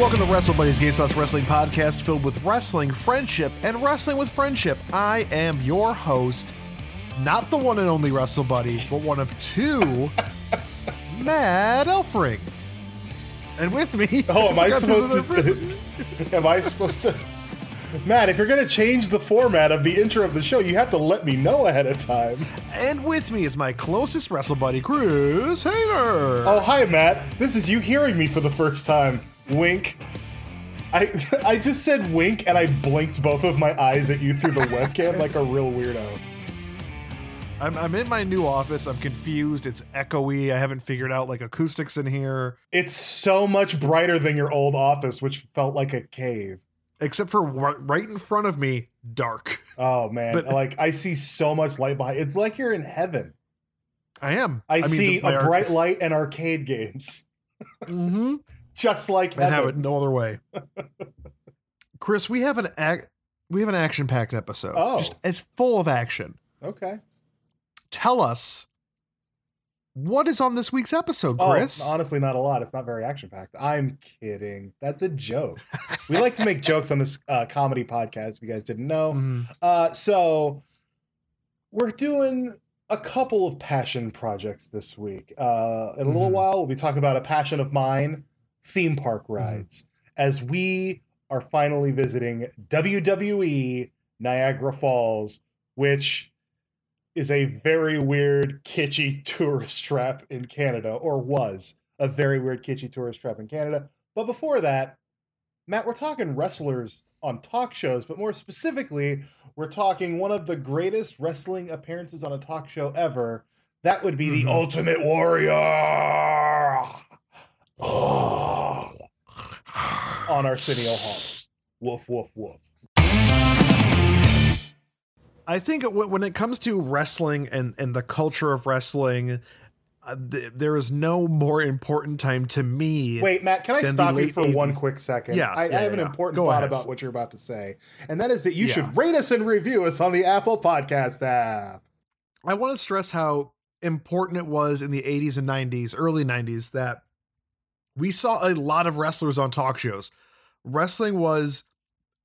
welcome to Wrestle Buddies GameSpot's Wrestling Podcast filled with wrestling, friendship, and wrestling with friendship. I am your host, not the one and only Wrestle Buddy, but one of two, Matt Elfring. And with me, Oh, am I forgot supposed to? am I supposed to? Matt, if you're gonna change the format of the intro of the show, you have to let me know ahead of time. And with me is my closest Wrestle Buddy, Chris Hayner. Oh, hi, Matt. This is you hearing me for the first time. Wink. I I just said wink and I blinked both of my eyes at you through the webcam like a real weirdo. I'm, I'm in my new office. I'm confused. It's echoey. I haven't figured out like acoustics in here, It's so much brighter than your old office, which felt like a cave. except for ri- right in front of me, dark. Oh man, But- like I see so much light behind. It's like you're in heaven. I am. I, see the- my a arc- bright light and arcade games, Mhm. Just like that, and have it no other way. Chris, we have an ac- we have an action packed episode. Oh. Just, it's full of action. Okay. Tell us what is on this week's episode, Chris. Oh, honestly, not a lot. It's not very action packed. I'm kidding. That's a joke. we like to make jokes on this uh, comedy podcast. If you guys didn't know, Mhm. uh, so we're doing a couple of passion projects this week. Uh, in a little Mhm. while, we'll be talking about a passion of mine: theme park rides. As we are finally visiting WWE Niagara Falls, which is a very weird, kitschy tourist trap in Canada, or was a very weird, kitschy tourist trap in Canada. But before that, Matt, we're talking wrestlers on talk shows, but more specifically, we're talking one of the greatest wrestling appearances on a talk show ever. That would be Mhm. the Ultimate Warrior. On Arsenio Hall. Woof, woof, woof. I think when when it comes to wrestling and, and the culture of wrestling, uh, th- there is no more important time to me. Wait, Matt, can I stop you late for one quick second? Yeah, I, yeah, I have an yeah. important Go thought ahead. about what you're about to say, and that is that you Yeah. should rate us and review us on the Apple Podcast app. I want to stress how important it was in the 80s and 90s, early 90s, that we saw a lot of wrestlers on talk shows. Wrestling was,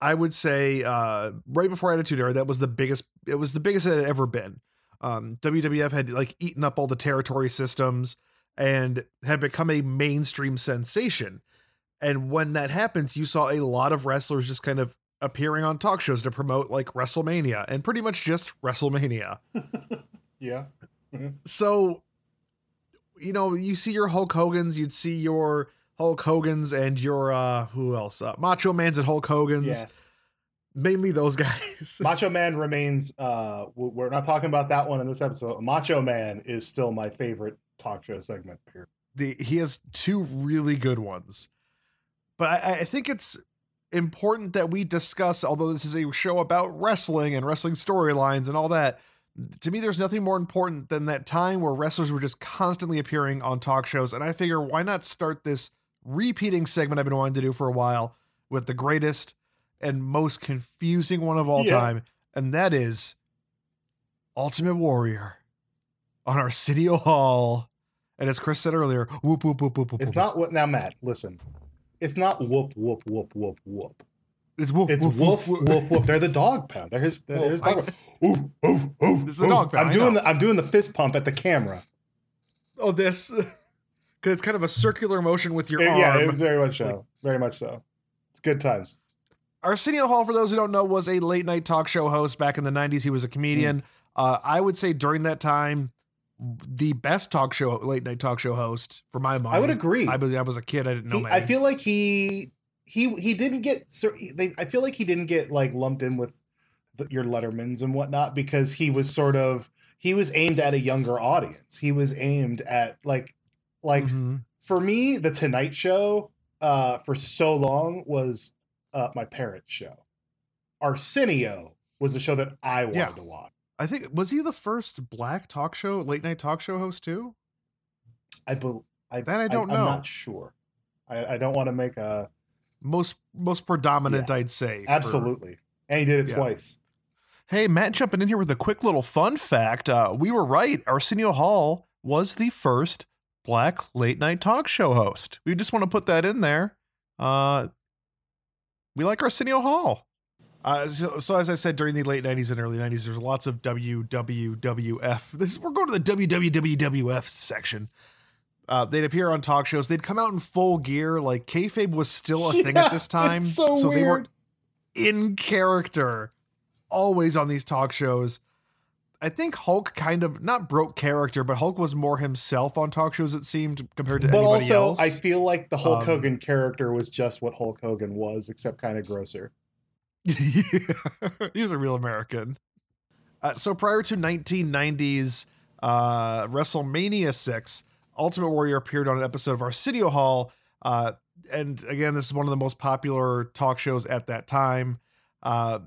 I would say, uh, right before Attitude Era, that was the biggest. It was the biggest it had ever been. Um, WWF had like eaten up all the territory systems and had become a mainstream sensation. And when that happens, you saw a lot of wrestlers just kind of appearing on talk shows to promote like WrestleMania and pretty much just WrestleMania Yeah. so you know you see your hulk hogan's you'd see your hulk hogan's and your uh who else uh, macho man's and hulk hogan's Yeah. mainly those guys Macho Man remains. Uh, we're not talking about that one in this episode. Macho Man is still my favorite talk show segment. here. the, he has two really good ones but I, I think it's important that we discuss although this is a show about wrestling and wrestling storylines and all that to me there's nothing more important than that time where wrestlers were just constantly appearing on talk shows and i figure why not start this repeating segment i've been wanting to do for a while with the greatest and most confusing one of all Yeah. time and that is ultimate warrior on arsenio hall and as chris said earlier whoop whoop whoop whoop whoop It's whoop. not what now, Matt. Listen, it's not whoop whoop whoop whoop whoop. It's wolf. It's wolf. woof woof. They're the dog pound. They're his. They're his I- dog. Oof oof oof. This is a oof. dog pound, I'm doing the. I'm doing the fist pump at the camera. oh this because it's kind of a circular motion with your Yeah, arm yeah, it was very much so. Very much so. It's good times. Arsenio Hall, for those who don't know, was a late night talk show host back in the 90s. He was a comedian. Uh, I would say during that time, the best talk show, late night talk show host for my mind. I would agree. I, was- I was a kid. I didn't know. He- I feel like he he he didn't get. They, I feel like he didn't get like lumped in with the, your Lettermans and whatnot because he was sort of he was aimed at a younger audience. He was aimed at like like Mhm. for me, the Tonight Show uh, for so long was uh, my parents' show. Arsenio was a show that I wanted Yeah. to watch. I think was he the first black talk show, late night talk show host too? I bel I That I don't know. I'm not sure. I, I don't want to make a Most most predominant, I'd say. for- absolutely. And he did it Yeah. twice. Hey, Matt jumping in here with a quick little fun fact. Uh, we were right. Arsenio Hall was the first black late night talk show host. We just want to put that in there. uh, we like Arsenio Hall. Uh, so, so, as I said, during the late '90s and early '90s, there's lots of WWWF. This we're going to the WWWF section. Uh, they'd appear on talk shows. They'd come out in full gear. Like kayfabe was still a yeah, thing at this time, so, so they were in character, always on these talk shows. I think Hulk kind of not broke character, but Hulk was more himself on talk shows. It seemed compared to but anybody also, else. I feel like the Hulk um, Hogan character was just what Hulk Hogan was, except kind of grosser. yeah, he was a real American. Uh, so prior to 1990s uh, WrestleMania six, Ultimate Warrior appeared on an episode of Arsenio Hall. Uh, and again, this is one of the most popular talk shows at that time. Uh,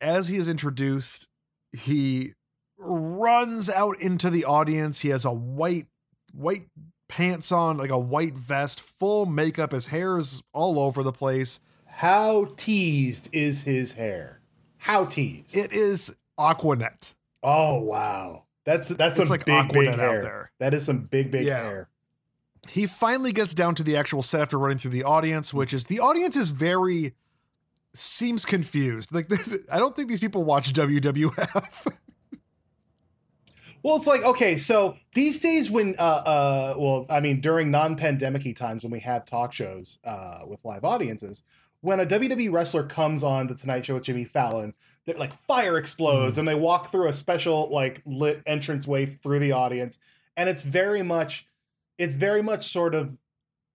as he is introduced, he runs out into the audience. He has a white white pants on, like a white vest, full makeup. His hair is all over the place. How teased is his hair? How teased? It is Aquanet. Oh wow, that's that's it's some like big big hair. That is some big big yeah. hair. He finally gets down to the actual set after running through the audience, which is the audience is very seems confused. Like this, I don't think these people watch WWF. Well, it's like okay, so these days when uh uh well, I mean during non-pandemicy times when we have talk shows uh with live audiences, when a WWE wrestler comes on the Tonight Show with Jimmy Fallon, that like fire explodes mm. and they walk through a special like lit entrance way through the audience, and it's very much, it's very much sort of.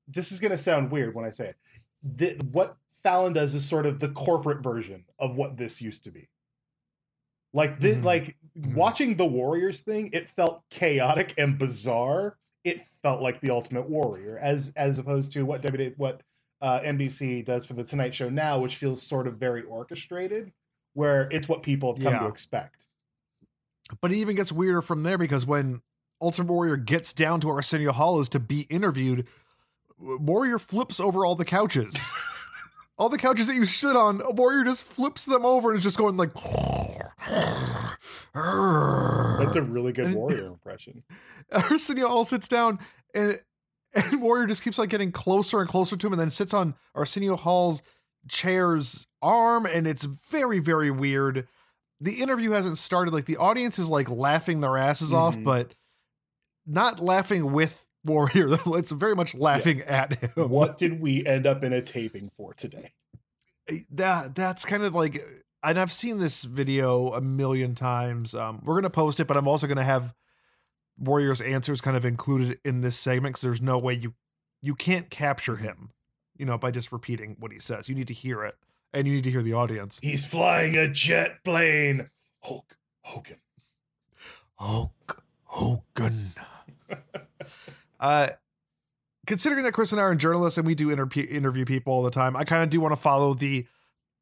This is gonna sound weird when I say it. The, what Fallon does is sort of the corporate version of what this used to be. Like this, mm-hmm. like mm-hmm. watching the Warriors thing, it felt chaotic and bizarre. It felt like the Ultimate Warrior, as as opposed to what WWE, what uh, NBC does for the Tonight Show now, which feels sort of very orchestrated, where it's what people have come yeah. to expect. But it even gets weirder from there because when Ultimate Warrior gets down to Arsenio Hall is to be interviewed, Warrior flips over all the couches. all the couches that you sit on, a warrior just flips them over and is just going like. That's a really good warrior impression. Arsenio all sits down and and Warrior just keeps like getting closer and closer to him and then sits on Arsenio Hall's chair's arm and it's very, very weird. The interview hasn't started. Like the audience is like laughing their asses mm-hmm. off, but not laughing with warrior. it's very much laughing yeah. at him. What did we end up in a taping for today? Eh, that that's kind of like and I've seen this video a million times. Um, we're gonna post it, but I'm also gonna have Warrior's answers kind of included in this segment because there's no way you you can't capture him, you know, by just repeating what he says. You need to hear it, and you need to hear the audience. He's flying a jet plane. Hulk Hogan. Hulk Hogan. Uh, considering that Chris and I are journalists and we do inter- interview people all the time, I kind of do want to follow the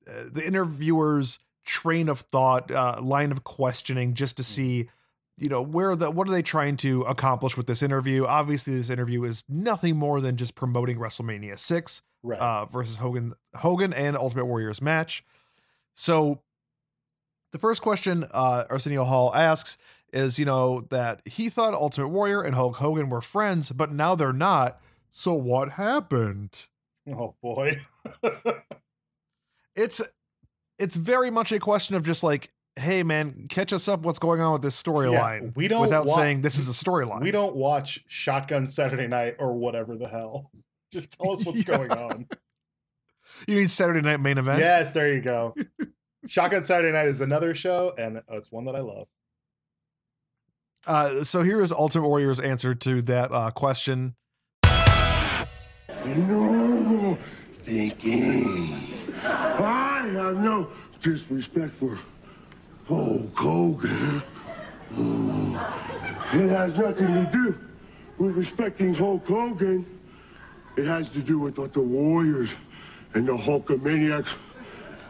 uh, the interviewer's train of thought, uh, line of questioning, just to see, you know, where the what are they trying to accomplish with this interview? Obviously, this interview is nothing more than just promoting WrestleMania six right. uh, versus Hogan, Hogan and Ultimate Warriors match. So, the first question uh, Arsenio Hall asks is, you know, that he thought Ultimate Warrior and Hulk Hogan were friends, but now they're not. So what happened? Oh boy. it's it's very much a question of just like, hey man, catch us up what's going on with this storyline. Yeah, we don't without wa- saying this is a storyline. We don't watch Shotgun Saturday Night or whatever the hell. Just tell us what's yeah. going on. You mean Saturday Night Main Event? Yes, there you go. Shotgun Saturday Night is another show, and it's one that I love. Uh, so here is Ultimate Warrior's answer to that uh, question. No thinking. I have no disrespect for Oh, Hulk Hogan. Hmm. It has nothing to do with respecting Hulk Hogan. It has to do with what the Warriors and the Hulkamaniacs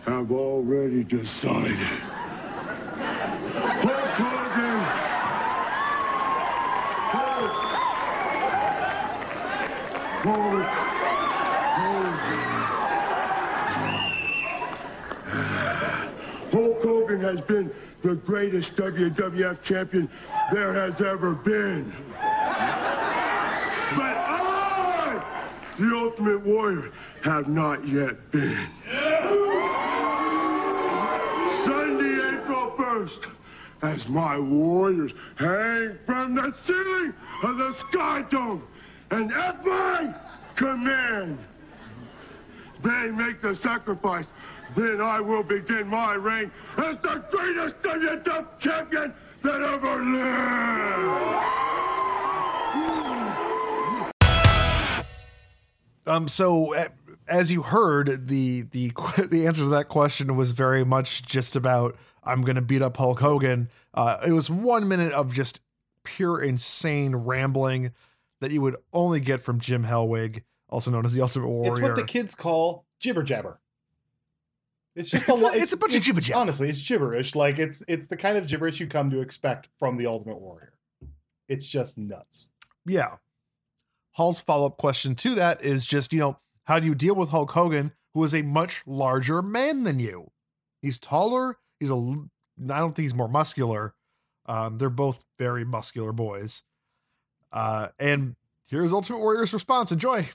have already decided. Hulk Hogan has been the greatest WWF champion there has ever been. But I the Ultimate Warrior have not yet been. Sunday, April 1st, as my warriors hang from the ceiling of the Sky Dome, and at my command, they make the sacrifice. Then I will begin my reign as the greatest WWF champion that ever lived. Um, so uh, as you heard, the the the answer to that question was very much just about I'm gonna beat up Hulk Hogan. Uh, it was one minute of just pure insane rambling that you would only get from Jim Hellwig, also known as the Ultimate Warrior. It's what the kids call jibber jabber. It's just a, It's a- lot. it's a bunch of gibberish. Honestly, it's gibberish. Like it's it's the kind of gibberish you come to expect from the Ultimate Warrior. It's just nuts. Yeah. Hall's follow up question to that is just, you know, how do you deal with Hulk Hogan, who is a much larger man than you? He's taller. He's a I don't think he's more muscular. Um, they're both very muscular boys. Uh, and here's Ultimate Warrior's response. Enjoy.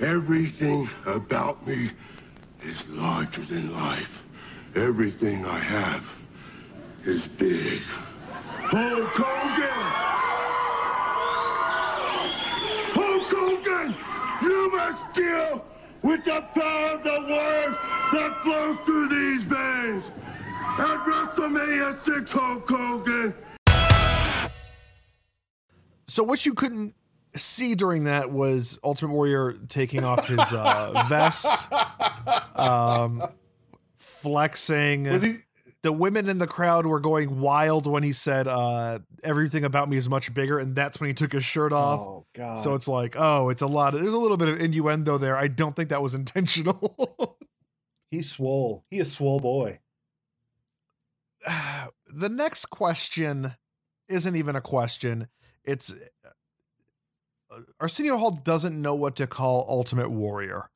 Everything about me is larger than life. Everything I have is big. Hulk Hogan! Hulk Hogan! You must deal with the power of the warriors that flows through these veins! At WrestleMania 6, Hulk Hogan! So, what you couldn't see during that was Ultimate Warrior taking off his uh, vest, um, flexing. He? the women in the crowd were going wild when he said uh, everything about me is much bigger and that's when he took his shirt off Oh god. so it's like oh it's a lot of, there's a little bit of innuendo there i don't think that was intentional he's swole. He is swole boy. the next question isn't even a question it's arsenio hall doesn't know what to call ultimate warrior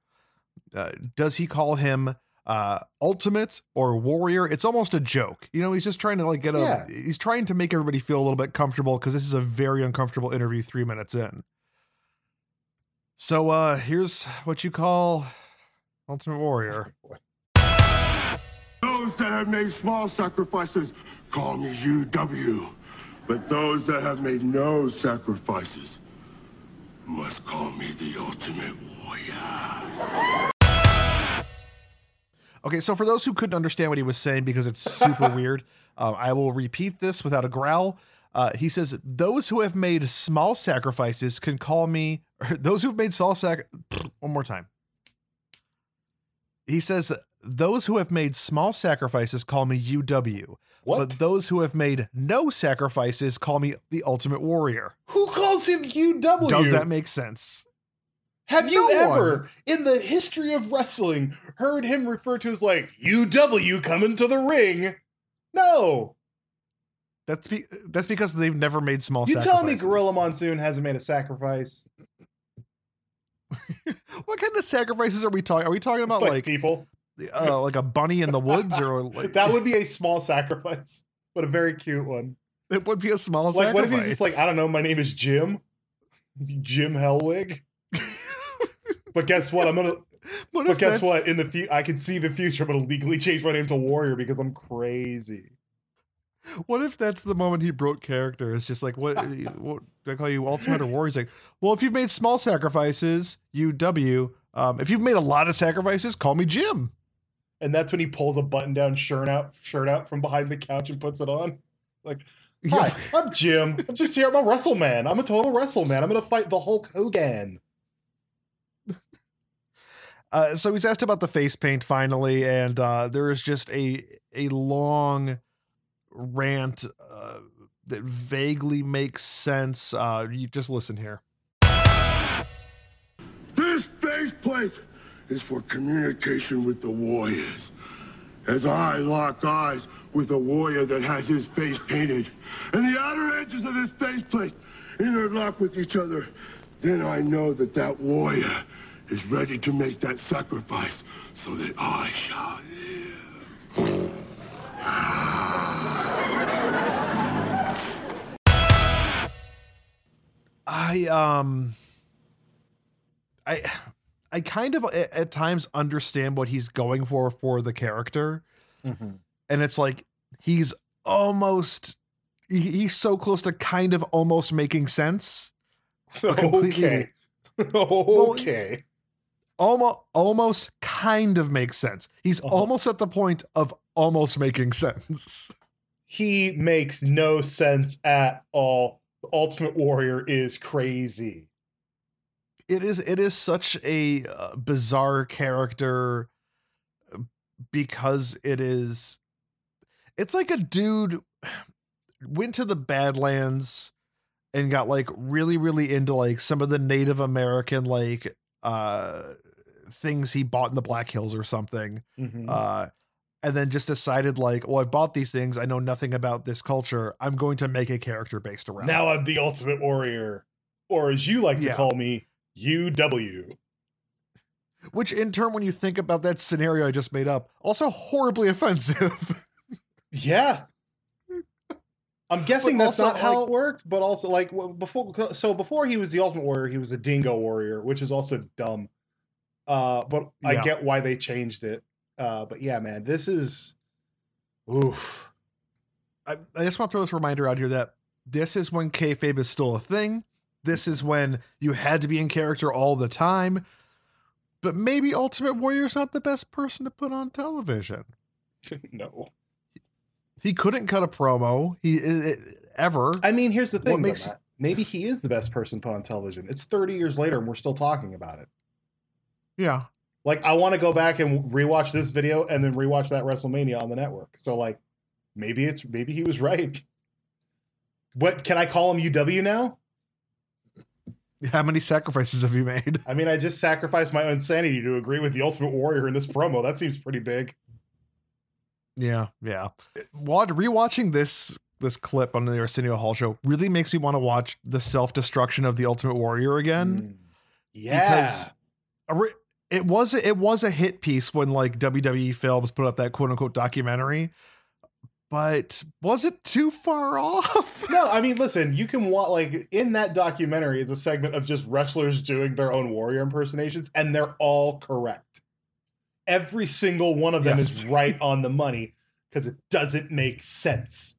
uh, does he call him uh ultimate or warrior it's almost a joke you know he's just trying to like get a Yeah. he's trying to make everybody feel a little bit comfortable because this is a very uncomfortable interview three minutes in so uh here's what you call ultimate warrior Those that have made small sacrifices call me UW. But those that have made no sacrifices must call me the Ultimate Warrior. Okay, so for those who couldn't understand what he was saying because it's super weird, uh, I will repeat this without a growl. Uh, he says, "Those who have made small sacrifices can call me. Or those who have made small sac. One more time. He says, "Those who have made small sacrifices call me UW, What? but those who have made no sacrifices call me the Ultimate Warrior." Who calls him UW? Does that make sense? Have you No one. ever, in the history of wrestling, heard him referred to as like UW coming to the ring? No. That's be- that's because they've never made small. Sacrifices. You telling me Gorilla Monsoon hasn't made a sacrifice? What kind of sacrifices are we talking? Are we talking about like, like people. Uh, like a bunny in the woods, or like That would be a small sacrifice, but a very cute one. it would be a small Like, sacrifice. what if he's just like, I don't know, my name is Jim, Jim Hellwig. but guess what? I'm gonna. What But guess that's- what? In the future, I can see the future. I'm gonna legally change my name to Warrior because I'm crazy. What if that's the moment he broke character? It's just like, what, what do I call you, Ultimate or Warrior? He's like, well, if you've made small sacrifices, you W. Um, if you've made a lot of sacrifices, call me Jim. And that's when he pulls a button-down shirt out, shirt out from behind the couch and puts it on. Like, hi, I'm Jim. I'm just here. I'm a wrestle man. I'm a total wrestle man. I'm gonna fight the Hulk Hogan. Uh, so he's asked about the face paint finally, and uh, there is just a a long rant uh, that vaguely makes sense. Uh, you just listen here. This faceplate is for communication with the warriors. As I lock eyes with a warrior that has his face painted, and the outer edges of his faceplate interlock with each other, then I know that that warrior is ready to make that sacrifice so that I shall live. I um I I kind of at, times understand what he's going for for the character Mm-hmm. and it's like he's almost he's so close to kind of almost making sense Okay. okay. almost almost kind of makes sense he's Uh-huh. almost at the point of almost making sense he makes no sense at all. The Ultimate Warrior is crazy. It is it is such a uh, bizarre character uh, because it is it's like a dude went to the badlands and got like really really into like some of the native american like uh things he bought in the black hills or something Mhm. uh and then just decided like well i've bought these things i know nothing about this culture i'm going to make a character based around now it. I'm the Ultimate Warrior, or as you like to Yeah. call me, UW. which in turn when you think about that scenario i just made up also horribly offensive Yeah. I'm guessing But that's not how it worked, but also like before. So before he was the Ultimate Warrior, he was a Dingo Warrior, which is also dumb. Uh, but I get why they changed it. Uh, but yeah, man, this is. Oof. I, I just want to throw this reminder out here that this is when kayfabe is still a thing. This is when you had to be in character all the time. But maybe Ultimate Warrior's not the best person to put on television. no. He couldn't cut a promo. He i- i- ever. I mean, here's the thing. What makes- maybe he is the best person put on television. It's 30 years later, and we're still talking about it. yeah. Like, I want to go back and rewatch this video and then rewatch that WrestleMania on the network. So, like, maybe it's maybe he was right. What can I call him UW now? How many sacrifices have you made? I mean, I just sacrificed my own sanity to agree with the Ultimate Warrior in this promo. That seems pretty big. Yeah, yeah. Watch, rewatching this this clip on the Arsenio Hall show really makes me want to watch the self destruction of the Ultimate Warrior again. Mm. Yeah. Because it was it was a hit piece when like WWE Films put up that quote unquote documentary, but was it too far off? no, I mean, listen, you can want like in that documentary is a segment of just wrestlers doing their own warrior impersonations, and they're all correct. Every single one of them is right on the money because it doesn't make sense.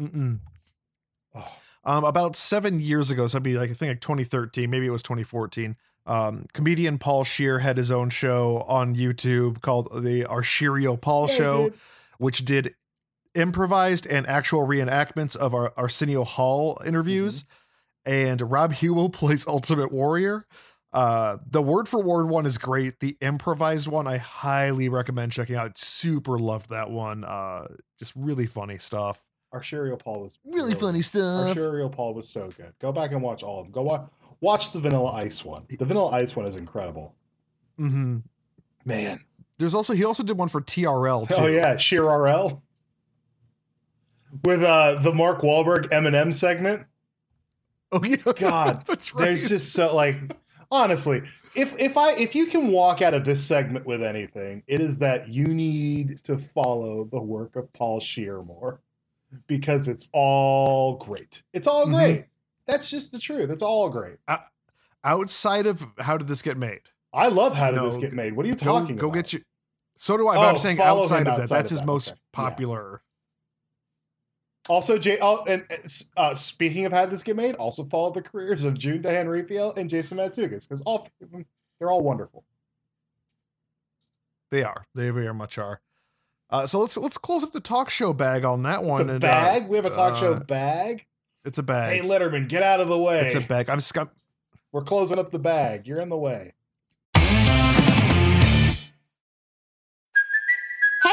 Mm-mm. Oh, Um, about seven years ago, so it'd be like I think like 2013, maybe it was 2014. Um, comedian Paul Scheer had his own show on YouTube called the Arsenio Paul Yeah, Show. dude. which did improvised and actual reenactments of our Arsenio Hall interviews. And Rob Huebel plays Ultimate Warrior. Uh, the word for word one is great. The improvised one, I highly recommend checking out. Super loved that one. Uh, just really funny stuff. Arsenio Paul was Really funny stuff. Arsenio Paul was so good. Go back and watch all of them. Go watch watch the Vanilla Ice one. The Vanilla Ice one is incredible. hmm Man. There's also he also did one for TRL too. Oh yeah, Scheer RL with uh the Mark Wahlberg Eminem segment. Oh yeah. God, that's right. There's just so like honestly, if if I if you can walk out of this segment with anything, it is that you need to follow the work of Paul Scheer more because it's all great. It's all Mhm. great. That's just the truth. It's all great. Outside of how did this get made? I love how did No, this get made. What are you talking go about? get you. So do I. But Oh, I'm saying outside of that, outside that's of his that. most Okay. Popular. Also, Jay. Oh, and uh, speaking of how this get made, also follow the careers of June Raphael and Jason Mantzoukas because all three of them, they're all wonderful. They are. They very much are. Uh, so let's let's close up the talk show bag on that It's one. a and, uh, bag. we have a talk show uh, bag. It's a bag. Hey, Letterman, get out of the way. it's a bag. I'm sc- We're closing up the bag. You're in the way.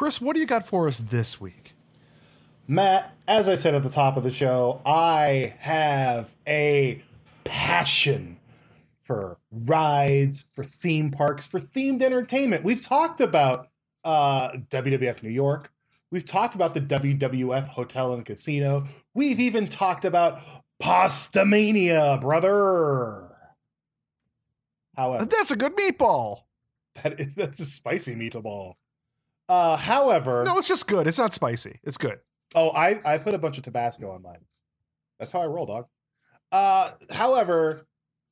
Chris, what do you got for us this week? Matt, as I said at the top of the show, I have a passion for rides, for theme parks, for themed entertainment. We've talked about uh, WWF New York. We've talked about the WWF Hotel and Casino. We've even talked about Pastamania, brother. However, That's a good meatball. that is that's a spicy meatball. Uh, however, No, it's just good. It's not spicy. It's good. Oh, I I put a bunch of Tabasco on mine. That's how I roll, dog. Uh, however,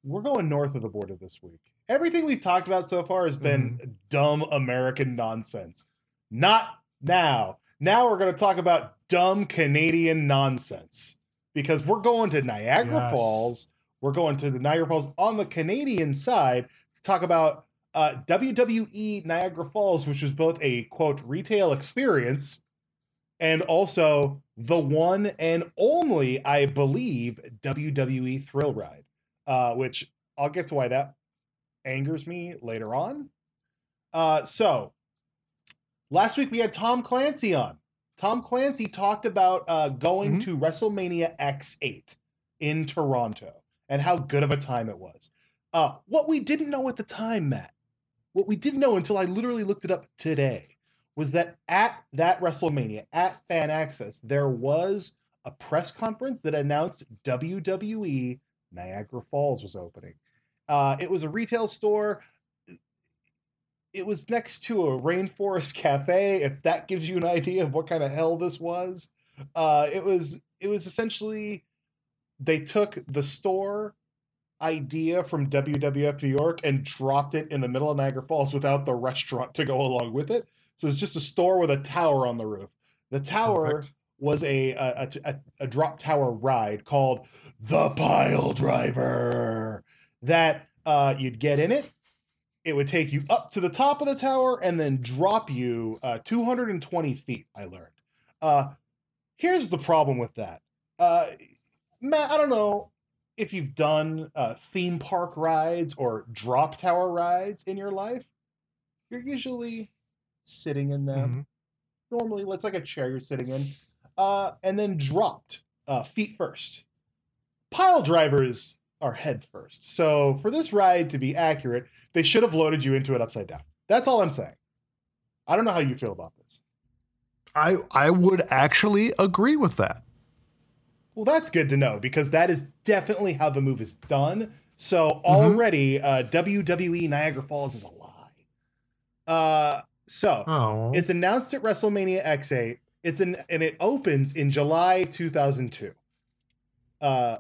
we're going north of the border this week. Everything we've talked about so far has been dumb American nonsense. Not now. Now we're going to talk about dumb Canadian nonsense because we're going to Niagara Yes. Falls. We're going to the Niagara Falls on the Canadian side to talk about uh, WWE Niagara Falls, which was both a quote retail experience and also the one and only, I believe, WWE Thrill Ride, uh, which I'll get to why that angers me later on. Uh, so, last week we had Tom Clancy on. Tom Clancy talked about uh, going Mhm. to WrestleMania X8 in Toronto and how good of a time it was. Uh, what we didn't know at the time, Matt, what we didn't know until I literally looked it up today was that at that WrestleMania, at Fan Access, there was a press conference that announced WWE Niagara Falls was opening. Uh, it was a retail store. It was next to a rainforest cafe. If that gives you an idea of what kind of hell this was, uh, it was it was essentially they took the store idea from WWF New York and dropped it in the middle of Niagara Falls without the restaurant to go along with it. So it's just a store with a tower on the roof. The tower Perfect. was a a, a, a- a drop tower ride called the Pile Driver that uh, you'd get in it. It would take you up to the top of the tower and then drop you uh, 220 feet. I learned. Uh, here's the problem with that, uh, Matt. I don't know if you've done uh, theme park rides or drop tower rides in your life. You're usually sitting in them Mhm. normally it's like a chair you're sitting in uh and then dropped uh feet first pile drivers are head first so for this ride to be accurate they should have loaded you into it upside down that's all i'm saying i don't know how you feel about this I I would actually agree with that. Well that's good to know because that is definitely how the move is done. So already uh wwe niagara falls is a lie. Uh so Oh, It's announced at WrestleMania X8. It's in and it opens in July 2002. Uh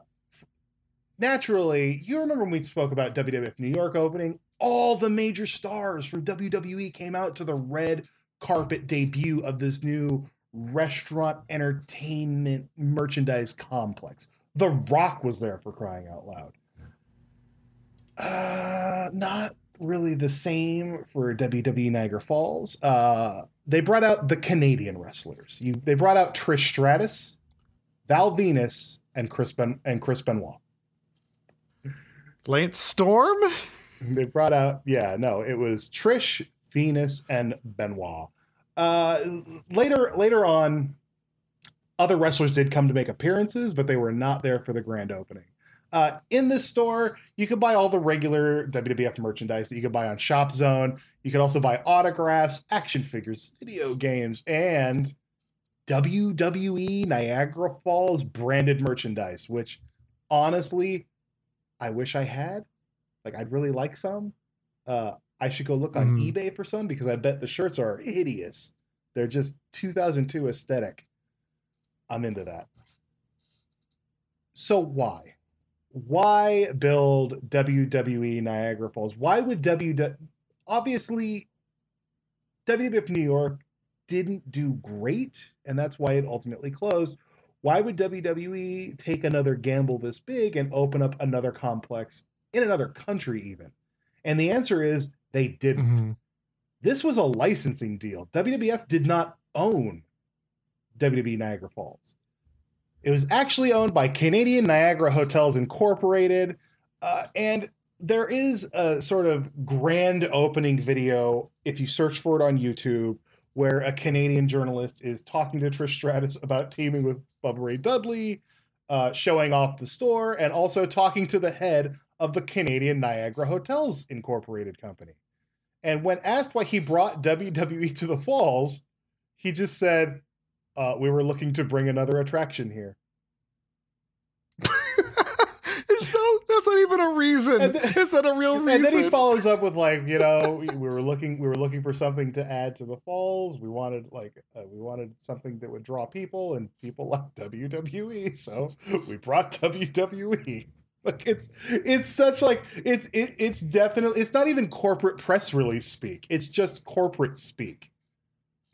naturally, you remember when we spoke about WWF New York opening, all the major stars from WWE came out to the red carpet debut of this new restaurant entertainment merchandise complex. The Rock was there for crying out loud. Uh, not really the same for WWE Niagara Falls. Uh, they brought out the Canadian wrestlers. You, they brought out Trish Stratus, Val Venis, and Chris ben, and Chris Benoit. Lance Storm. They brought out, yeah, no, it was Trish, Venis, and Benoit. Uh, later, later on, other wrestlers did come to make appearances, but they were not there for the grand opening. Uh, in this store, you could buy all the regular WWF merchandise that you could buy on Shop Zone. You could also buy autographs, action figures, video games, and WWE Niagara Falls branded merchandise, which honestly, I wish I had. Like, I'd really like some. Uh, I should go look on Mhm. eBay for some because I bet the shirts are hideous. They're just 2002 aesthetic. I'm into that. So why? Why build WWE Niagara Falls? Why would W obviously WWF New York didn't do great, and that's why it ultimately closed. Why would WWE take another gamble this big and open up another complex in another country, even? And the answer is they didn't Mhm. this was a licensing deal. WWF did not own WWE Niagara Falls. It was actually owned by Canadian Niagara Hotels Incorporated, uh, and there is a sort of grand opening video if you search for it on YouTube where a Canadian journalist is talking to Trish Stratus about teaming with Bubba Ray Dudley, uh, showing off the store, and also talking to the head of the Canadian Niagara Hotels Incorporated company. And when asked why he brought WWE to the Falls, he just said, uh, "We were looking to bring another attraction here." There's no, that's not even a reason. And then- Is that a real reason? And then he follows up with like, you know, we, we were looking, we were looking for something to add to the falls. We wanted like, uh, we wanted something that would draw people, and people like WWE, so we brought WWE. Like it's, it's such like it's it, it's definitely it's not even corporate press release speak. It's just corporate speak.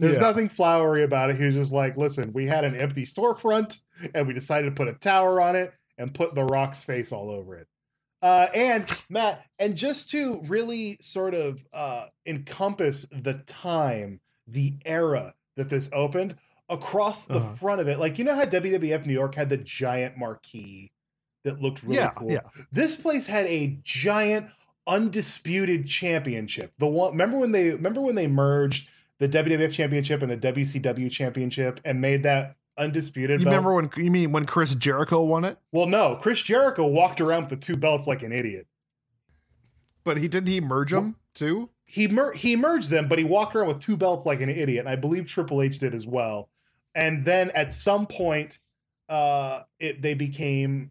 There's Yeah. nothing flowery about it. He was just like, listen, we had an empty storefront, and we decided to put a tower on it and put The Rock's face all over it. Uh, and Matt, and just to really sort of uh, encompass the time, the era that this opened, across the Uh-huh. front of it, like you know how WWF New York had the giant marquee that looked really yeah, cool. yeah. This place had a giant undisputed championship. The one remember when they remember when they merged the WWF championship and the WCW championship and made that undisputed You belt? remember when you mean when Chris Jericho won it? Well, no, Chris Jericho walked around with the two belts like an idiot. But he didn't he merge them too? he mer- he merged them, but he walked around with two belts like an idiot. And I believe Triple H did as well. And then at some point, uh, it they became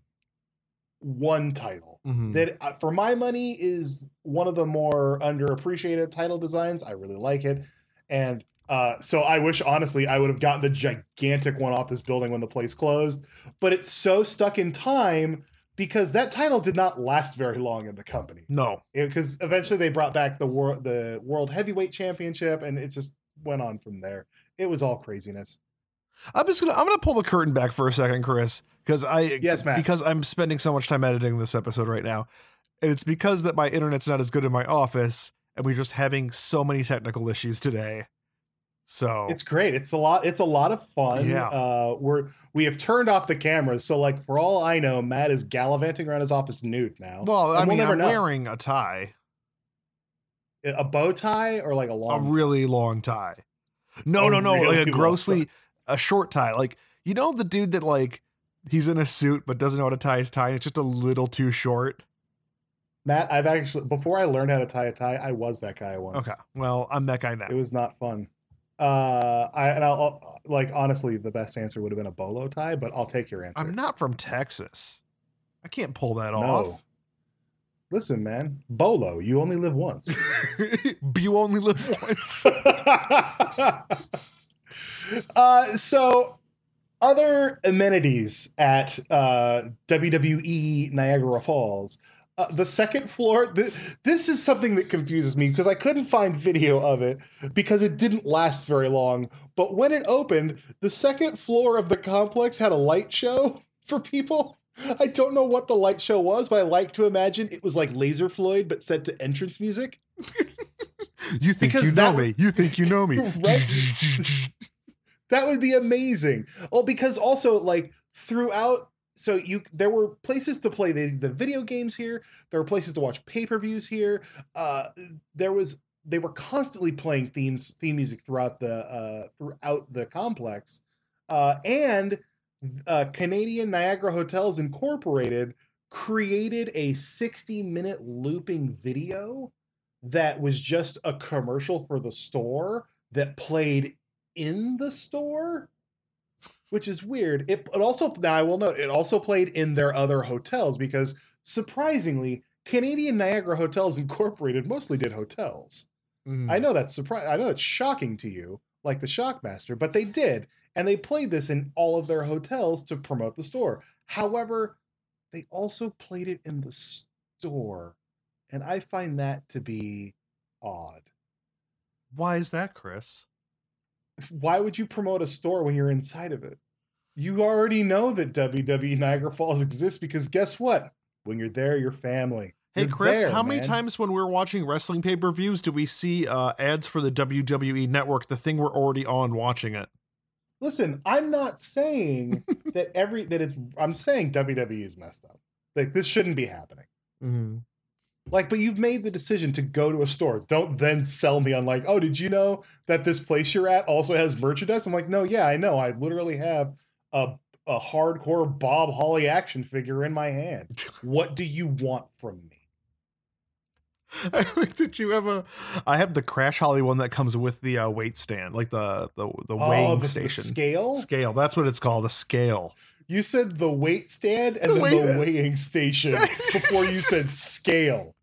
one title. Mhm. That uh, for my money is one of the more underappreciated title designs. I really like it, and uh, so I wish honestly I would have gotten the gigantic one off this building when the place closed. But it's so stuck in time because that title did not last very long in the company No. because eventually they brought back the world the world heavyweight championship and it just went on from there it was all craziness I'm just gonna I'm gonna pull the curtain back for a second, Chris, because I Yes, Matt. because I'm spending so much time editing this episode right now, and it's because that my internet's not as good in my office, and we're just having so many technical issues today. So it's great it's a lot it's a lot of fun Yeah. uh we're we have turned off the cameras so like for all i know matt is gallivanting around his office nude now well, I mean, we'll never I'm know. wearing a tie, a bow tie or like a long, a really long tie. No, no, no, really like a grossly a short tie. Like you know the dude that like he's in a suit but doesn't know how to tie his tie, and it's just a little too short. matt i've actually before i learned how to tie a tie i was that guy once Okay, well, I'm that guy now. it was not fun uh i and i'll like honestly the best answer would have been a bolo tie but i'll take your answer I'm not from Texas. I can't pull that No. off. Listen, man, Bolo, you only live once. you only live once. uh, so, other amenities at uh, WWE Niagara Falls. Uh, the second floor, th- this is something that confuses me because I couldn't find video of it because it didn't last very long. But when it opened, the second floor of the complex had a light show for people. I don't know what the light show was, but I like to imagine it was like Laser Floyd, but set to entrance music. You think Because you know me. You think you know me. Right? That would be amazing. Well, because also like throughout, so you there were places to play the, the video games here. There were places to watch pay per views here. Uh, there was they were constantly playing themes theme music throughout the uh, throughout the complex, uh, and uh, Canadian Niagara Hotels Incorporated created a sixty minute looping video that was just a commercial for the store that played in the store, which is weird. It, it also now I will note it also played in their other hotels because surprisingly, Canadian Niagara Hotels Incorporated mostly did hotels. Mhm. I know that's surprise. I know it's shocking to you, like the Shockmaster, but they did, and they played this in all of their hotels to promote the store. However, they also played it in the store, and I find that to be odd. Why is that, Chris? Why would you promote a store when you're inside of it? You already know that WWE Niagara Falls exists because guess what? When you're there, you're family. Hey, You're Chris, there, how many man. times when we're watching wrestling pay per views do we see uh, ads for the WWE network, the thing we're already on watching it? Listen, I'm not saying that every that it's. I'm saying WWE is messed up. Like this shouldn't be happening. Like, but you've made the decision to go to a store. Don't then sell me on like, oh, did you know that this place you're at also has merchandise? I'm like, no, yeah, I know. I literally have a a hardcore Bob Holly action figure in my hand. What do you want from me? Did you have a? I have the Crash Holly one that comes with the uh, weight stand, like the the the Oh, weighing the- the station scale? Scale. That's what it's called. A scale. You said the weight stand and The then weight- the weighing station before you said scale.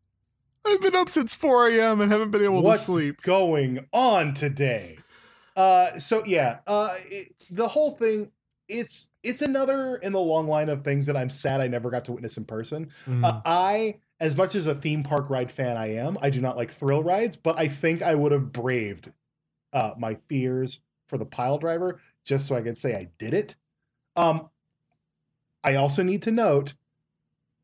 I've been up since 4 a.m. and haven't been able What's to sleep. going on today? Uh, so yeah, uh, it- the whole thing. It's it's another in the long line of things that I'm sad I never got to witness in person. Mm. Uh, I, as much as a theme park ride fan I am, I do not like thrill rides, but I think I would have braved uh, my fears for the pile driver just so I could say I did it. Um, I also need to note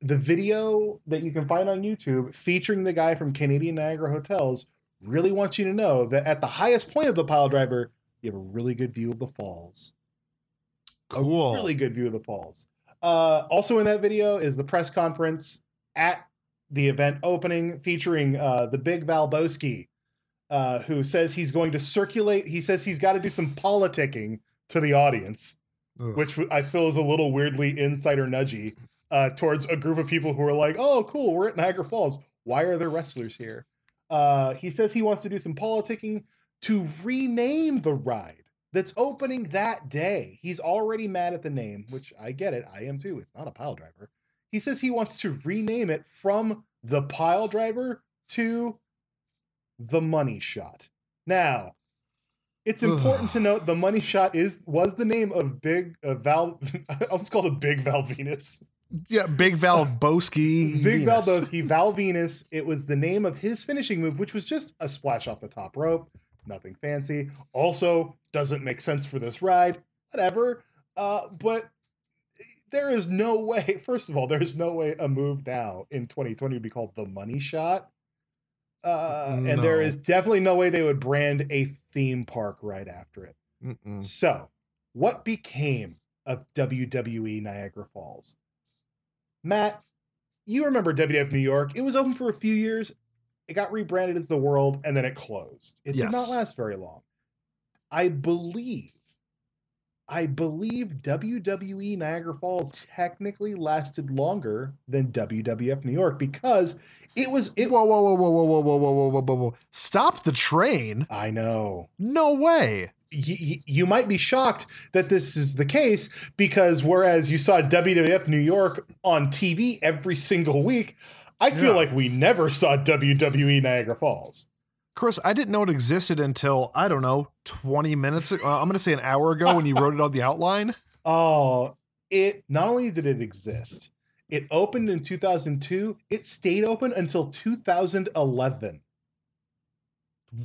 the video that you can find on YouTube featuring the guy from Canadian Niagara Hotels really wants you to know that at the highest point of the pile driver, you have a really good view of the falls cool. really good view of the falls. Uh, also in that video is the press conference at the event opening featuring uh, the big Valbowski, uh, who says he's going to circulate. He says he's got to do some politicking to the audience, Ugh. which I feel is a little weirdly insider nudgy uh, towards a group of people who are like, "Oh, cool, we're at Niagara Falls. Why are there wrestlers here?" Uh, he says he wants to do some politicking to rename the ride that's opening that day. He's already mad at the name, which I get it. I am too. It's not a pile driver. He says he wants to rename it from the pile driver to the money shot. Now, it's important to note the money shot is was the name of Big uh, Val. I almost called a Big Val Venis. yeah, Big Valbowski. Big Venis. Valdoski, Val Venis. It was the name of his finishing move, which was just a splash off the top rope. Nothing fancy. Also, doesn't make sense for this ride. Whatever. Uh, but there is no way, first of all, there's no way a move now in 2020 would be called the money shot. Uh, And there is definitely no way they would brand a theme park right after it. Mm-mm. So, what became of WWE Niagara Falls? Matt, you remember WWF New York. It was open for a few years. It got rebranded as The World and then it closed. It did not last very long. I believe, I believe WWE Niagara Falls technically lasted longer than WWF New York because it was, it, Whoa, whoa, whoa, whoa, whoa, whoa, whoa, whoa, whoa, whoa, whoa! Stop the train! I know. No way! y- y- you might be shocked that this is the case because whereas you saw WWF New York on TV every single week, I feel Yeah. like we never saw WWE Niagara Falls. Chris, I didn't know it existed until I don't know, twenty minutes. Uh, I'm going to say an hour ago when you wrote it on the outline. Oh, it not only did it exist, it opened in 2002, it stayed open until 2011.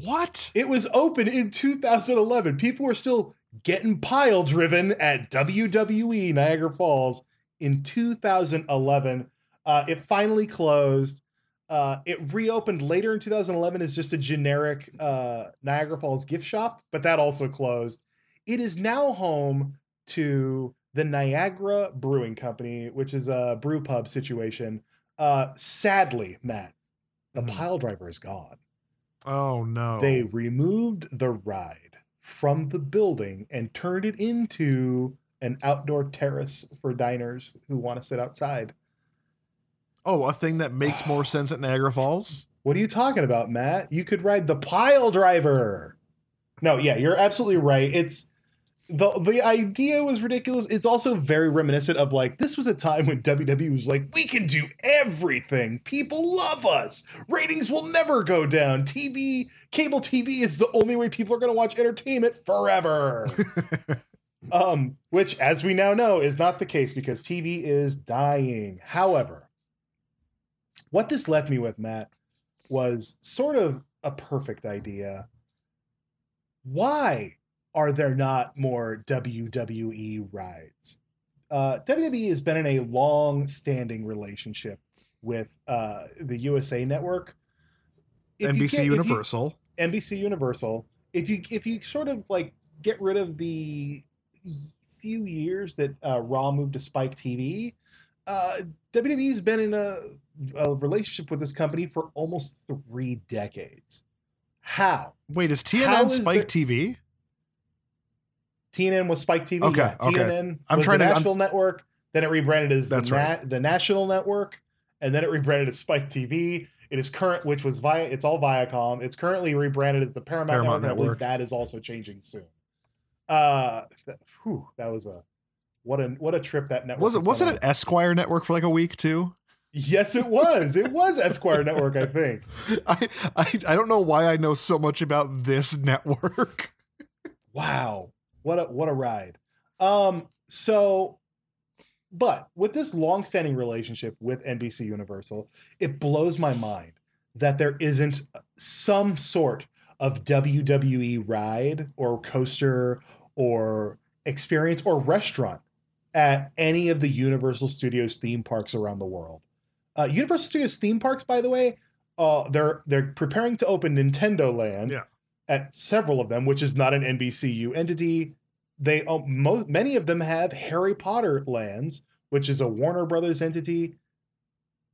What? It was open in 2011. People were still getting pile driven at WWE Niagara Falls in 2011. Uh, it finally closed. Uh, it reopened later in 2011 as just a generic uh, Niagara Falls gift shop, but that also closed. It is now home to the Niagara Brewing Company, which is a brew pub situation. Uh, sadly, Matt, the Mhm. pile driver is gone Oh no! they removed the ride from the building and turned it into an outdoor terrace for diners who want to sit outside. Oh, a thing that makes more sense at Niagara Falls. What are you talking about, Matt? You could ride the pile driver. No, yeah, you're absolutely right. It's the the idea was ridiculous. It's also very reminiscent of like this was a time when WWE was like, we can do everything. People love us. Ratings will never go down. TV, cable TV is the only way people are going to watch entertainment forever. um, which, as we now know, is not the case because TV is dying. However, what this left me with, Matt, was sort of a perfect idea. Why are there not more WWE rides? Uh, WWE has been in a long standing relationship with uh, the USA Network. If NBC you- Universal. NBC Universal. If you if you sort of like get rid of the few years that uh, Raw moved to Spike TV, uh, WWE's been in a a relationship with this company for almost three decades. How? Wait, is How TNN is Spike there- TV? TNN was Spike TV. Okay, yeah. okay. TNN I'm was trying the to- I'm- Nashville Network. Then it rebranded as the, That's na- right. the National Network, and then it rebranded as Spike TV. It is current, which was via. It's all Viacom. It's currently rebranded as the Paramount, Paramount Network. Network. that is also changing soon. Uh, that, whew, that was a what a what a trip that network Was it wasn't it Esquire Network for like a week too? Yes, it was. It was Esquire Network, I think. I, I I don't know why I know so much about this network. Wow. What a what a ride. Um so but with this long-standing relationship with NBC Universal, it blows my mind that there isn't some sort of WWE ride or coaster or experience or restaurant at any of the Universal Studios theme parks around the world. Uh, Universal Studios theme parks, by the way, uh, they're they're preparing to open Nintendo Land Yeah. at several of them, which is not an NBCU entity. They uh, mo- many of them have Harry Potter lands, which is a Warner Brothers entity.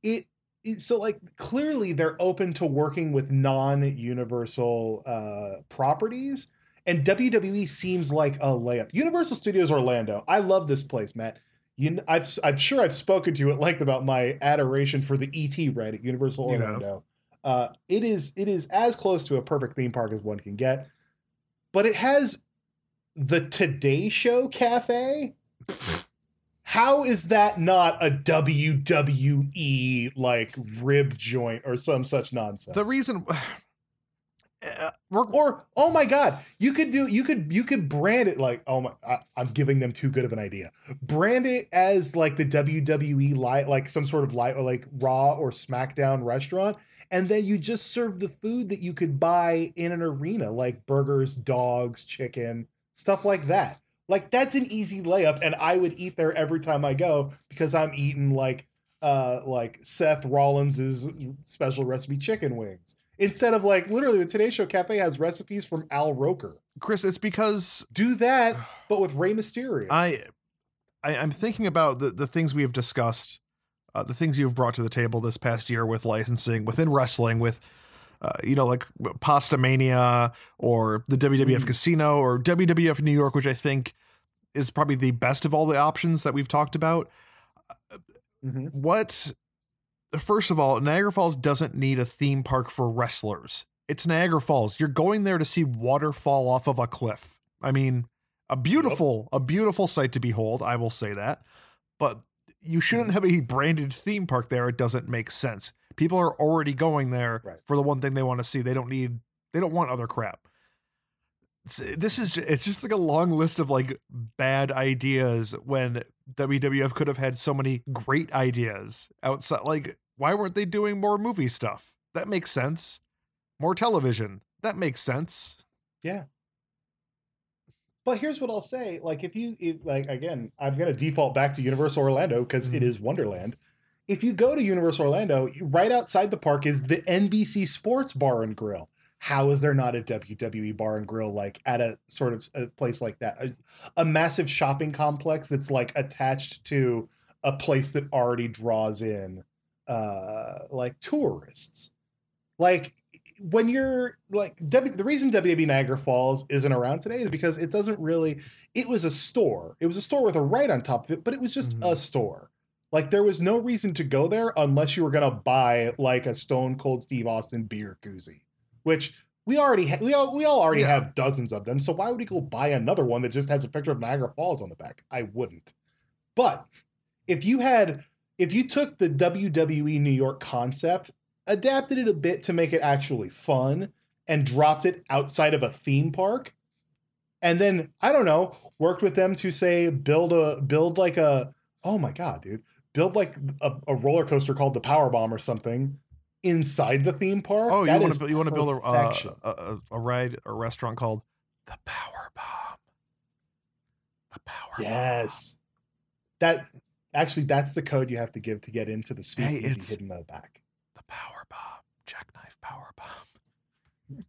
It, it so like clearly they're open to working with non-Universal uh, properties, and WWE seems like a layup. Universal Studios Orlando, I love this place, Matt. You, kn- I've, I'm sure I've spoken to you at length about my adoration for the ET ride at Universal You have. Orlando. Uh, it is it is as close to a perfect theme park as one can get, but it has the Today Show cafe. How is that not a WWE like rib joint or some such nonsense? The reason or oh my god, you could do you could you could brand it like oh my I, I'm giving them too good of an idea. Brand it as like the WWE light like some sort of light like Raw or SmackDown restaurant, and then you just serve the food that you could buy in an arena like burgers, dogs, chicken, stuff like that. Like that's an easy layup, and I would eat there every time I go because I'm eating like uh like Seth Rollins's special recipe chicken wings instead of like literally the Today Show Cafe has recipes from Al Roker. Chris. It's because Do that, but with Rey Mysterio. I, I I'm thinking about the the things we have discussed, uh, the things you've brought to the table this past year with licensing within wrestling, with uh, you know like Pasta Mania or the WWF Mhm. Casino or WWF New York, which I think is probably the best of all the options that we've talked about. Mhm. What first of all, Niagara Falls doesn't need a theme park for wrestlers. It's Niagara Falls. You're going there to see water fall off of a cliff. I mean, a beautiful, a beautiful sight to behold. I will say that, but you shouldn't mm-hmm. have a branded theme park there. It doesn't make sense. People are already going there Right. for the one thing they want to see. They don't need. They don't want other crap. It's- this is it's just like a long list of like bad ideas when WWF could have had so many great ideas outside. Like, why weren't they doing more movie stuff? That makes sense. More television. That makes sense. Yeah. But here's what I'll say: like, if you if, like again, I'm gonna default back to Universal Orlando because it Mhm. is Wonderland. If you go to Universal Orlando, right outside the park is the NBC Sports Bar and Grill. How is there not a WWE bar and grill like at a sort of a place like that? A, a massive shopping complex that's like attached to a place that already draws in uh like tourists. Like when you're like w, the reason WWE Niagara Falls isn't around today is because it doesn't really it was a store. It was a store with a right on top of it, but it was just Mhm. a store. Like there was no reason to go there unless you were gonna buy like a Stone Cold Steve Austin beer koozie, which we already ha- we all we all already Yeah. have dozens of them. So why would we go buy another one that just has a picture of Niagara Falls on the back? I wouldn't. But if you had if you took the WWE New York concept, adapted it a bit to make it actually fun, and dropped it outside of a theme park, and then I don't know, worked with them to say build a build like a oh my god, dude, build like a, a roller coaster called the Power Bomb or something inside the theme park. Oh, you want to you want to build a, uh, a a a ride a restaurant called the Power Bomb. The Power yes, that actually that's the code you have to give to get into the speakeasy it's- hidden in the back. The Power Bomb. Jackknife Power Bomb.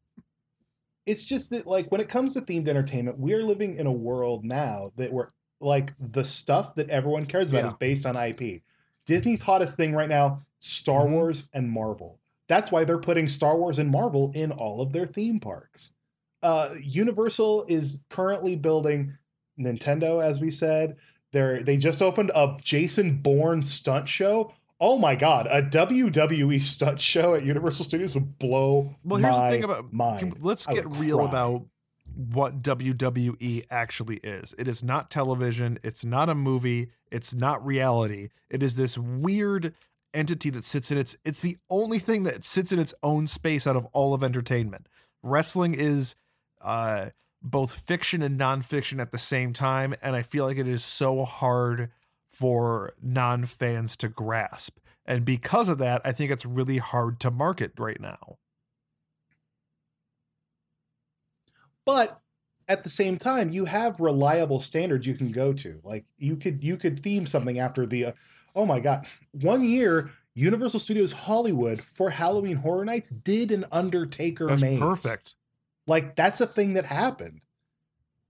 it's just that like when it comes to themed entertainment we're living in a world now that we're like the stuff that everyone cares about Yeah. is based on ip disney's hottest thing right now Star Mhm. Wars and Marvel. That's why they're putting Star Wars and Marvel in all of their theme parks. Uh, Universal is currently building Nintendo, as we said. They're they just opened a Jason Bourne stunt show. Oh my god, a WWE stunt show at Universal Studios would blow Well, here's the thing about mind. let's get real cry. about what WWE actually is. It is not television, it's not a movie, it's not reality. It is this weird entity that sits in its it's the only thing that sits in its own space out of all of entertainment. Wrestling is uh both fiction and nonfiction at the same time, and I feel like it is so hard for non-fans to grasp. And because of that, I think it's really hard to market right now. but at the same time you have reliable standards you can go to like you could you could theme something after the uh, oh my god. One year universal studios hollywood for halloween horror nights did an undertaker That's maze. perfect. like that's a thing that happened.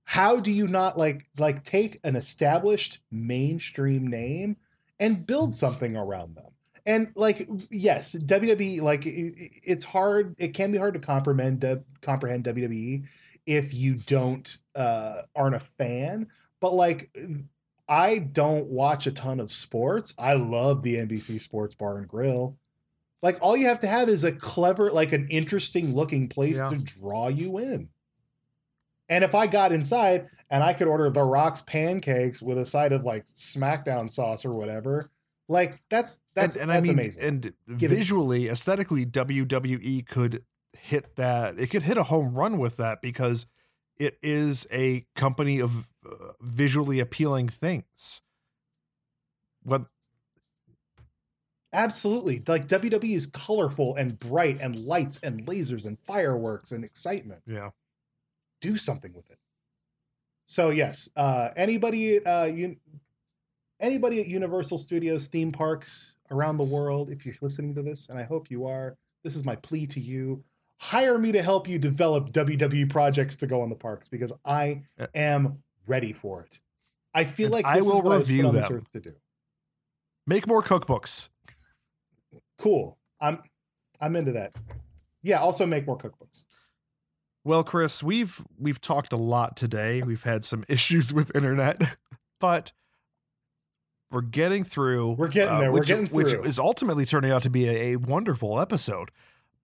How do you not like like take an established mainstream name and build something around them? And like yes wwe like it's hard it can be hard to comprehend comprehend wwe if you don't uh aren't a fan. But like i don't watch a ton of sports i love the nbc sports bar and grill like all you have to have is a clever like an interesting looking place Yeah. to draw you in and if i got inside and i could order the rocks pancakes with a side of like smackdown sauce or whatever like that's that's and, and that's I mean, amazing and Give it- visually, aesthetically, WWE could hit that. It could hit a home run with that because it is a company of uh, visually appealing things. What? Absolutely. Like WWE is colorful and bright and lights and lasers and fireworks and excitement. Yeah. Do something with it. So yes, uh anybody uh you anybody at Universal Studios theme parks around the world, if you're listening to this, and I hope you are, this is my plea to you. Hire me to help you develop WWE projects to go on the parks because I Uh, am ready for it. I feel And like I will is what I was put review on this them. earth to do. Make more cookbooks. Cool. I'm I'm into that. Yeah, also make more cookbooks. Well, Chris, we've we've talked a lot today. We've had some issues with internet, but we're getting through. uh, We're getting there. We're which, getting which is ultimately turning out to be a, a wonderful episode.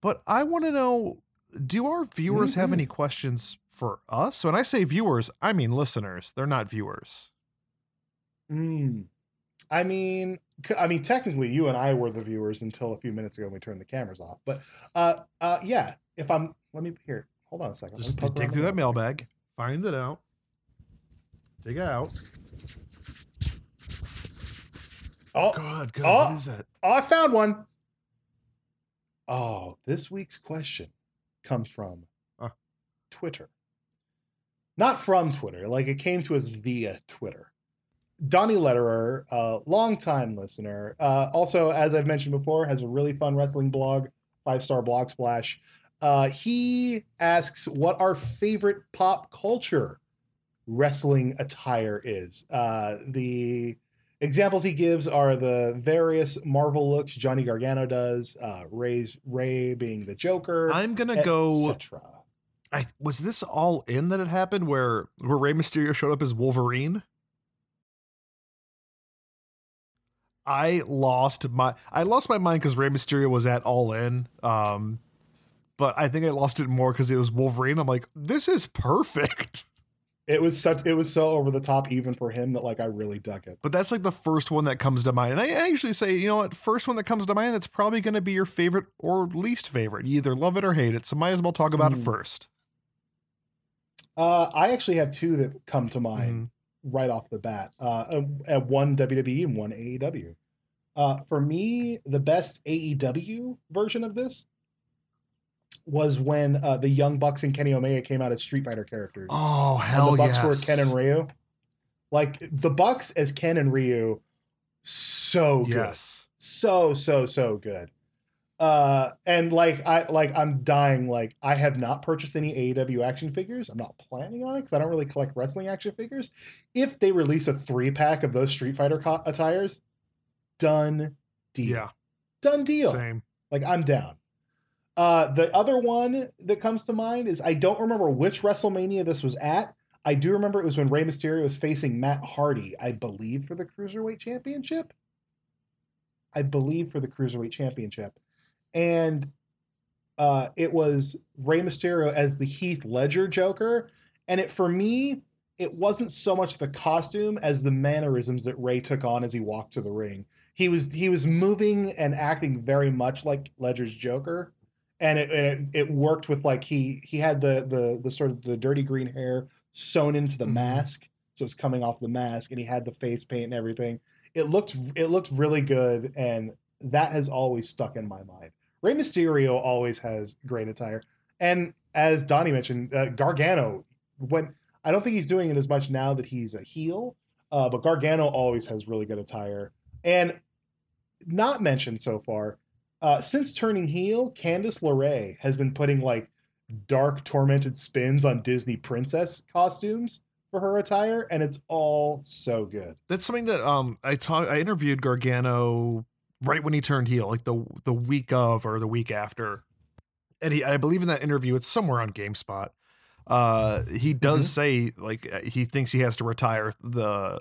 But I want to know: Do our viewers have Mhm. any questions for us? When I say viewers, I mean listeners. They're not viewers. Mm. I mean, I mean, technically, you and I were the viewers until a few minutes ago when we turned the cameras off. But, uh, uh, yeah. If I'm, let me here. Hold on a second. Just dig through that mailbag, find it out, dig it out. Oh, God, good. Oh. What is it? oh, I found one. Oh, this week's question comes from Huh. Twitter. Not from Twitter, like it came to us via Twitter. Donnie Letterer, a longtime listener, uh, also, as I've mentioned before, has a really fun wrestling blog, Five Star Blog Splash. Uh, he asks what our favorite pop culture wrestling attire is. Uh, the examples he gives are the various Marvel looks Johnny Gargano does, uh, Rey's Rey being the Joker. I'm gonna go. etc. I was this all in that it happened where where Rey Mysterio showed up as Wolverine. I lost my I lost my mind because Rey Mysterio was at All In. Um, but I think I lost it more because it was Wolverine. I'm like, this is perfect. It was such it was so over the top even for him that like I really dug it. But that's like the first one that comes to mind. And I, I usually say, you know what, first one that comes to mind, it's probably going to be your favorite or least favorite. You either love it or hate it. So might as well talk about it Mm. first. Uh, I actually have two that come to mind Mhm. right off the bat. Uh, and one WWE and one AEW. Uh, for me, the best AEW version of this was when uh, the Young Bucks and Kenny Omega came out as Street Fighter characters. Oh and hell the Bucks yes! were Ken and Ryu. Like the Bucks as Ken and Ryu, so good, Yes. so so so good. Uh, and like I like I'm dying. Like I have not purchased any AEW action figures. I'm not planning on it because I don't really collect wrestling action figures. If they release a three pack of those Street Fighter co- attires, done deal. Yeah. done deal. Same. Like I'm down. Uh, the other one that comes to mind is I don't remember which WrestleMania this was at. I do remember it was when Rey Mysterio was facing Matt Hardy, I believe, for the Cruiserweight Championship. I believe for the Cruiserweight Championship. And uh, it was Rey Mysterio as the Heath Ledger Joker. And it for me, it wasn't so much the costume as the mannerisms that Rey took on as he walked to the ring. He was he was moving and acting very much like Ledger's Joker and it, it, it worked with like he he had the the the sort of the dirty green hair sewn into the Mhm. mask so it's coming off the mask and he had the face paint and everything. It looked it looked really good and that has always stuck in my mind. Rey Mysterio always has great attire. And as Donnie mentioned uh, Gargano when I don't think he's doing it as much now that he's a heel uh, but Gargano always has really good attire. And not mentioned so far uh, since turning heel, Candice LeRae has been putting like dark, tormented spins on Disney princess costumes for her attire, and it's all so good. That's something that um I talked I interviewed Gargano right when he turned heel, like the the week of or the week after. And he I believe in that interview, it's somewhere on GameSpot. Uh he does say like he thinks he has to retire the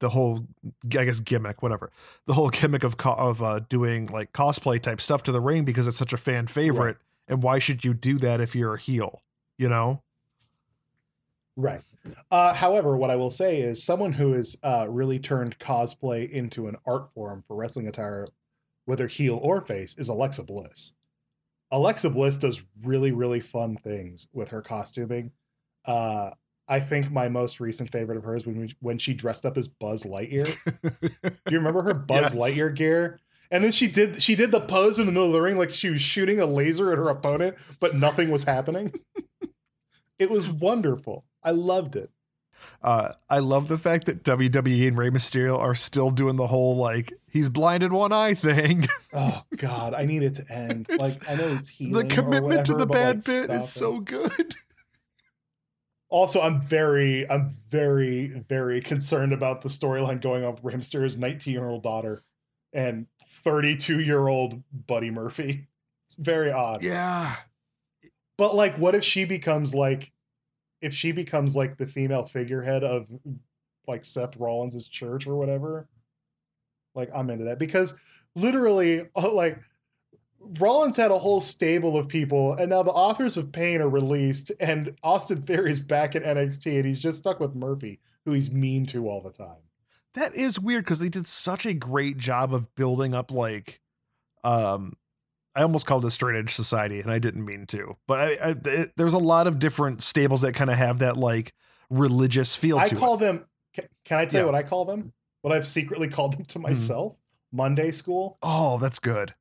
the whole I guess gimmick, whatever. The whole gimmick of co- of uh doing like cosplay type stuff to the ring because it's such a fan favorite. And why should you do that if you're a heel? You know? Right. Uh, however, what I will say is someone who has uh, really turned cosplay into an art form for wrestling attire, whether heel or face, is Alexa Bliss. Alexa Bliss does really, really fun things with her costuming. Uh, I think my most recent favorite of hers when we, when she dressed up as Buzz Lightyear. Do you remember her Buzz Yes. Lightyear gear? And then she did she did the pose in the middle of the ring like she was shooting a laser at her opponent, but nothing was happening. it was wonderful. I loved it. Uh, I love the fact that WWE and Rey Mysterio are still doing the whole like he's blinded one eye thing. Oh God, I need it to end. It's- like I know it's healing. the commitment to the bad like, bit is so good. Also, I'm very, I'm very, very concerned about the storyline going on with Rey Mysterio's 19 year old daughter and 32 year old Buddy Murphy. It's very odd. Yeah. But like, what if she becomes like, if she becomes like the female figurehead of like Seth Rollins' church or whatever? Like, I'm into that because literally, like, Rollins had a whole stable of people, and now the authors of Pain are released, and Austin Theory is back in NXT, and he's just stuck with Murphy, who he's mean to all the time. That is weird because they did such a great job of building up like um I almost called it straight edge society and I didn't mean to. But I, I it, there's a lot of different stables that kind of have that like religious feel I call it. them. Can, can I tell you what I call them? What I've secretly called them to myself? Monday School. Oh, that's good.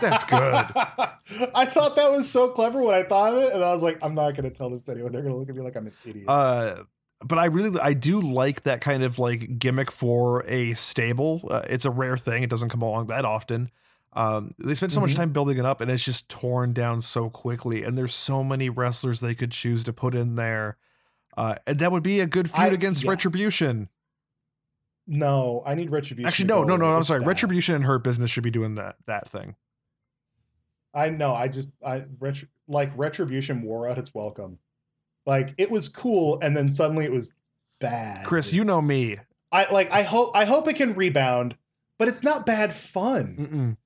That's good. I thought that was so clever when I thought of it, and I was like, I'm not going to tell this to anyone. They're going to look at me like I'm an idiot. Uh but I really I do like that kind of like gimmick for a stable. Uh, it's a rare thing. It doesn't come along that often. Um, they spend so much Mhm. time building it up, and it's just torn down so quickly. And there's so many wrestlers they could choose to put in there, uh, and that would be a good feud I- against yeah. Retribution. no, I need Retribution. Actually, no, no, no. I'm sorry. bad. Retribution and Hurt Business should be doing that that thing. I know. I just I like Retribution wore out its welcome. Like it was cool, and then suddenly it was bad. Chris, you know me. I like. I hope. I hope it can rebound, but it's not bad fun. Mm-mm.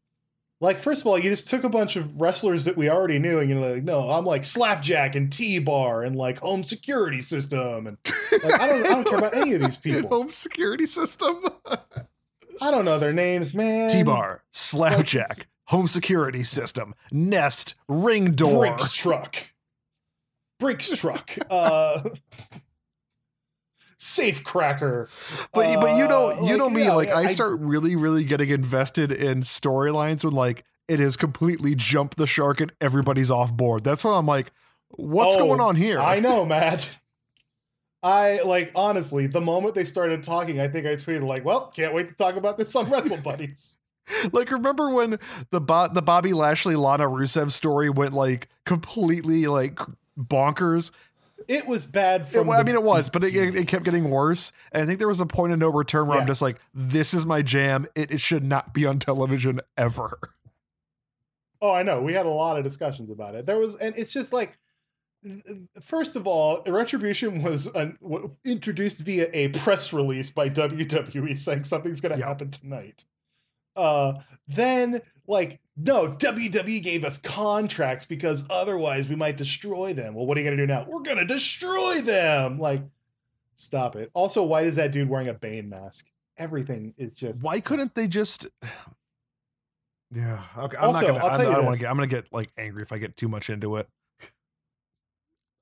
Like, first of all, you just took a bunch of wrestlers that we already knew, and you're like, no, I'm like Slapjack and T Bar and like Home Security System, and like I don't, I don't care about any of these people. Home security system. I don't know their names, man. T bar, slapjack, home security system, nest, ring door. Brinks truck. Brinks truck. Uh Safe cracker. But but you know Uh, you know me yeah, like I start really really getting invested in storylines when like it has completely jumped the shark and everybody's off board. That's when I'm like, what's Oh, going on here? I know, Matt. I like honestly, the moment they started talking, I think I tweeted like, "Well, can't wait to talk about this on Wrestle Buddies." Like remember when the Bo- the Bobby Lashley Lana Rusev story went like completely like bonkers? It was bad It-. I mean, it was, but it, it, kept getting worse. And I think there was a point of no return where I'm just like, this is my jam. It, it should not be on television ever. Oh, I know. We had a lot of discussions about it. There was, and it's just like, first of all, Retribution was an, introduced via a press release by WWE saying something's going to Yeah. happen tonight. Uh, then, like, no, WWE gave us contracts because otherwise we might destroy them. Well, what are you to do now? We're to destroy them. Like, stop it. Also, why is that dude wearing a Bane mask? Everything is just. Why couldn't they just? Yeah. Okay. I'm Also, not gonna. I'll I'm, you I don't want to get. I'm gonna get like angry if I get too much into it.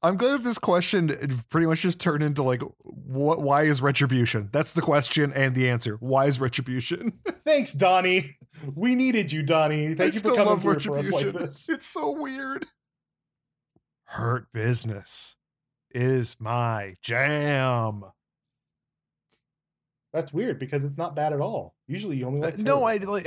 I'm glad that this question pretty much just turned into like, what? Why is retribution? That's the question and the answer. Why is retribution? Thanks, Donnie. We needed you, Donnie. I Thank you for still coming through for us like this. It's so weird. Hurt business is my jam. That's weird because it's not bad at all. Usually, you only like Uh, no. I like,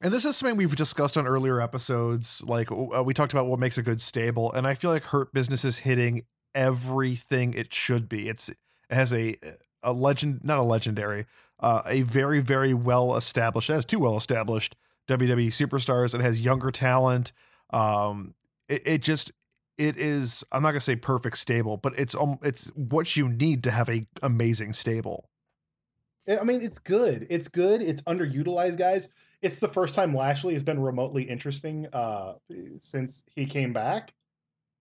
and this is something we've discussed on earlier episodes. Like uh, we talked about what makes a good stable, and I feel like Hurt Business is hitting everything it should be. It's it has a a legend, not a legendary, uh, a very very well established. It has two well established WWE superstars. It has younger talent. Um, it, it just it is. I'm not gonna say perfect stable, but it's um it's what you need to have a amazing stable. I mean, it's good. It's good. It's underutilized, guys. It's the first time Lashley has been remotely interesting uh, since he came back.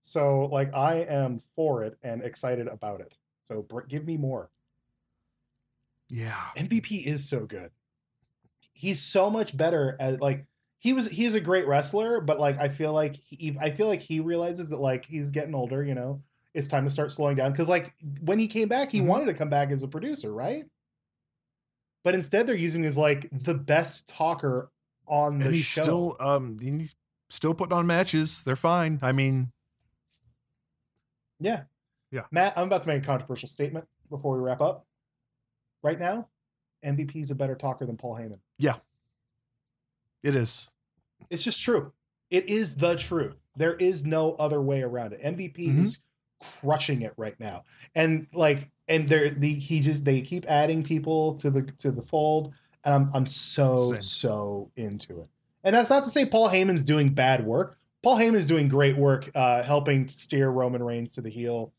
So, like, I am for it and excited about it. So, br- give me more. Yeah. MVP is so good. He's so much better at like he was. He's a great wrestler, but like I feel like he, I feel like he realizes that like he's getting older. You know, it's time to start slowing down because like when he came back, he Mhm. wanted to come back as a producer, right? But instead, they're using him as like the best talker on the and he's show. still um he's still putting on matches. They're fine. I mean, Yeah. Yeah. Matt, I'm about to make a controversial statement before we wrap up. Right now, MVP is a better talker than Paul Heyman. Yeah, it is. It's just true. It is the truth. There is no other way around it. MVP Mhm. is crushing it right now. And like and there the he just they keep adding people to the to the fold and I'm I'm so Same. so into it. And that's not to say Paul Heyman's doing bad work. Paul Heyman's doing great work uh helping steer Roman Reigns to the heel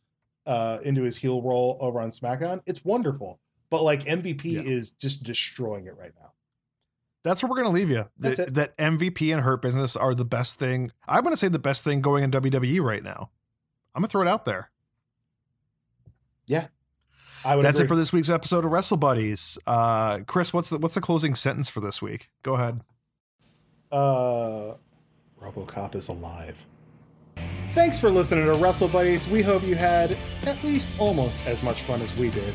uh into his heel role over on SmackDown. It's wonderful. But like MVP Yeah. is just destroying it right now. That's where we're gonna leave you. That's that, it. that MVP and Hurt Business are the best thing. I'm gonna say the best thing going in WWE right now. I'm gonna throw it out there. I would That's agree. it for this week's episode of Wrestle Buddies. Uh, Chris, what's the what's the closing sentence for this week? Go ahead. Uh, RoboCop is alive. Thanks for listening to Wrestle Buddies. We hope you had at least almost as much fun as we did.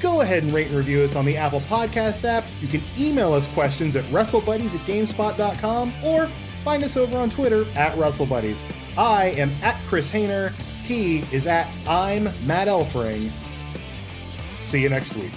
Go ahead and rate and review us on the Apple Podcast app. You can email us questions at WrestleBuddies at GameSpot.com or find us over on Twitter at WrestleBuddies. I am at Chris Hayner. He is at I'm Matt Elfring. See you next week.